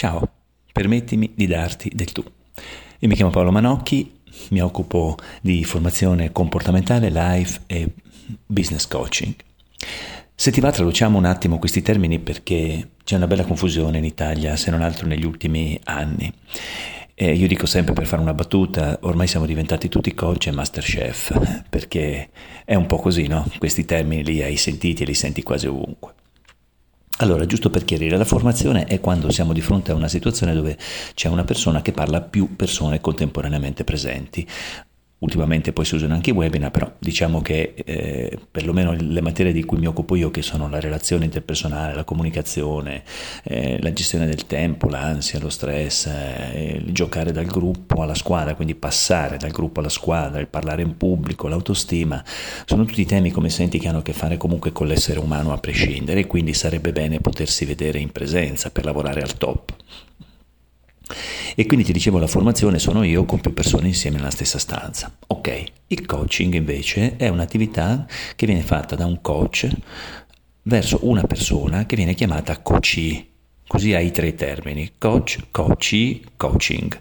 Ciao, permettimi di darti del tu. Io mi chiamo Paolo Manocchi, mi occupo di formazione comportamentale, life e business coaching. Se ti va traduciamo un attimo questi termini perché c'è una bella confusione in Italia, se non altro negli ultimi anni. E io dico sempre per fare una battuta, ormai siamo diventati tutti coach e master chef, perché è un po' così, no? Questi termini li hai sentiti e li senti quasi ovunque. Allora, giusto per chiarire, la formazione è quando siamo di fronte a una situazione dove c'è una persona che parla a più persone contemporaneamente presenti. Ultimamente poi si usano anche i webinar, però diciamo che eh, perlomeno le materie di cui mi occupo io, che sono la relazione interpersonale, la comunicazione, eh, la gestione del tempo, l'ansia, lo stress, eh, il giocare dal gruppo alla squadra, quindi passare dal gruppo alla squadra, il parlare in pubblico, l'autostima, sono tutti temi come senti che hanno a che fare comunque con l'essere umano a prescindere e quindi sarebbe bene potersi vedere in presenza per lavorare al top. E quindi ti dicevo la formazione sono io con più persone insieme nella stessa stanza. Ok, il coaching invece è un'attività che viene fatta da un coach verso una persona che viene chiamata coachee. Così hai tre termini, coach, coachee, coaching.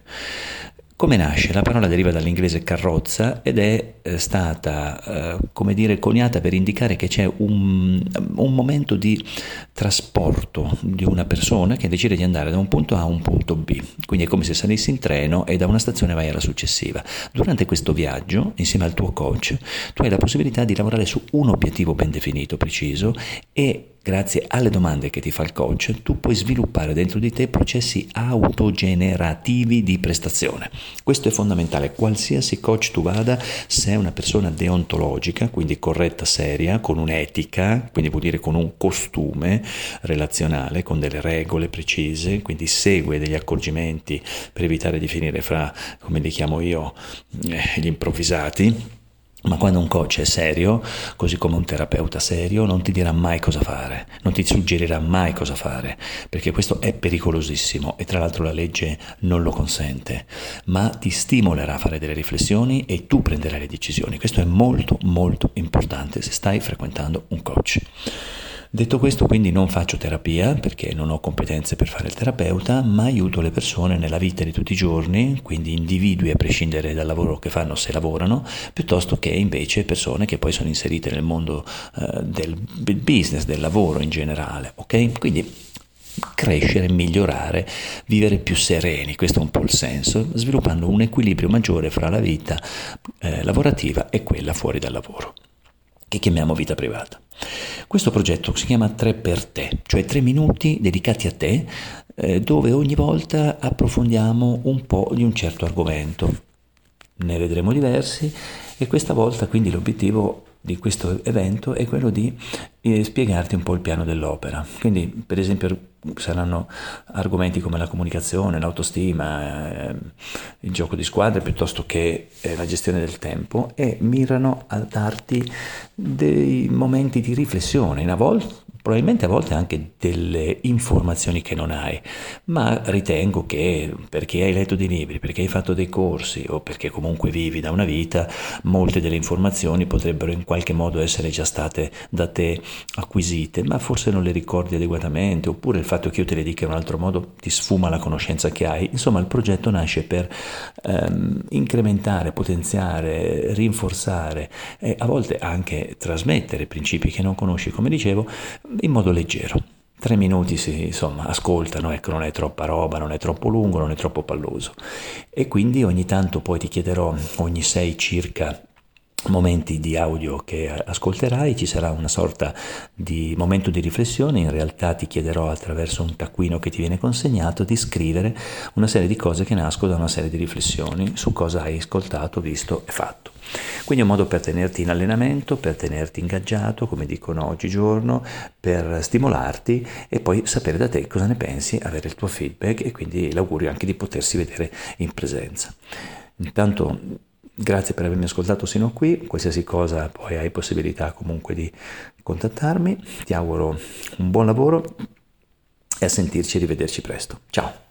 Come nasce? La parola deriva dall'inglese carrozza ed è eh, stata, eh, come dire, coniata per indicare che c'è un, un, momento di trasporto di una persona che decide di andare da un punto A a un punto B. Quindi è come se salissi in treno e da una stazione vai alla successiva. Durante questo viaggio, insieme al tuo coach, tu hai la possibilità di lavorare su un obiettivo ben definito, preciso e grazie alle domande che ti fa il coach, tu puoi sviluppare dentro di te processi autogenerativi di prestazione. Questo è fondamentale. Qualsiasi coach tu vada, se è una persona deontologica, quindi corretta, seria, con un'etica, quindi vuol dire con un costume relazionale, con delle regole precise, quindi segue degli accorgimenti per evitare di finire fra, come li chiamo io, eh, gli improvvisati ma quando un coach è serio, così come un terapeuta serio, non ti dirà mai cosa fare, non ti suggerirà mai cosa fare, perché questo è pericolosissimo e tra l'altro la legge non lo consente, ma ti stimolerà a fare delle riflessioni e tu prenderai le decisioni. Questo è molto molto importante se stai frequentando un coach. Detto questo, quindi non faccio terapia perché non ho competenze per fare il terapeuta, ma aiuto le persone nella vita di tutti i giorni, quindi individui a prescindere dal lavoro che fanno se lavorano, piuttosto che invece persone che poi sono inserite nel mondo eh, del business, del lavoro in generale, ok? Quindi crescere, migliorare, vivere più sereni, questo è un po' il senso, sviluppando un equilibrio maggiore fra la vita eh, lavorativa e quella fuori dal lavoro, che chiamiamo vita privata. Questo progetto si chiama 3 per te, cioè 3 minuti dedicati a te, eh, dove ogni volta approfondiamo un po' di un certo argomento. Ne vedremo diversi e questa volta quindi l'obiettivo di questo evento è quello di eh, spiegarti un po' il piano dell'opera. Quindi, per esempio, saranno argomenti come la comunicazione, l'autostima, eh, il gioco di squadre piuttosto che eh, la gestione del tempo e mirano a darti dei momenti di riflessione, in a volte probabilmente a volte anche delle informazioni che non hai, ma ritengo che perché hai letto dei libri, perché hai fatto dei corsi o perché comunque vivi da una vita, molte delle informazioni potrebbero in qualche modo essere già state da te acquisite, ma forse non le ricordi adeguatamente, oppure il fatto che io te le dica in un altro modo ti sfuma la conoscenza che hai. Insomma, il progetto nasce per ehm, incrementare, potenziare, rinforzare e a volte anche trasmettere principi che non conosci, come dicevo, in modo leggero. Tre minuti si insomma, ascoltano, ecco, non è troppa roba, non è troppo lungo, non è troppo palloso. E quindi ogni tanto poi ti chiederò, ogni sei circa momenti di audio che ascolterai, ci sarà una sorta di momento di riflessione, in realtà ti chiederò attraverso un taccuino che ti viene consegnato di scrivere una serie di cose che nascono da una serie di riflessioni su cosa hai ascoltato, visto e fatto. Quindi è un modo per tenerti in allenamento, per tenerti ingaggiato, come dicono oggigiorno, per stimolarti e poi sapere da te cosa ne pensi, avere il tuo feedback e quindi l'augurio anche di potersi vedere in presenza. Intanto grazie per avermi ascoltato sino a qui, qualsiasi cosa poi hai possibilità comunque di contattarmi, ti auguro un buon lavoro e a sentirci e rivederci presto. Ciao!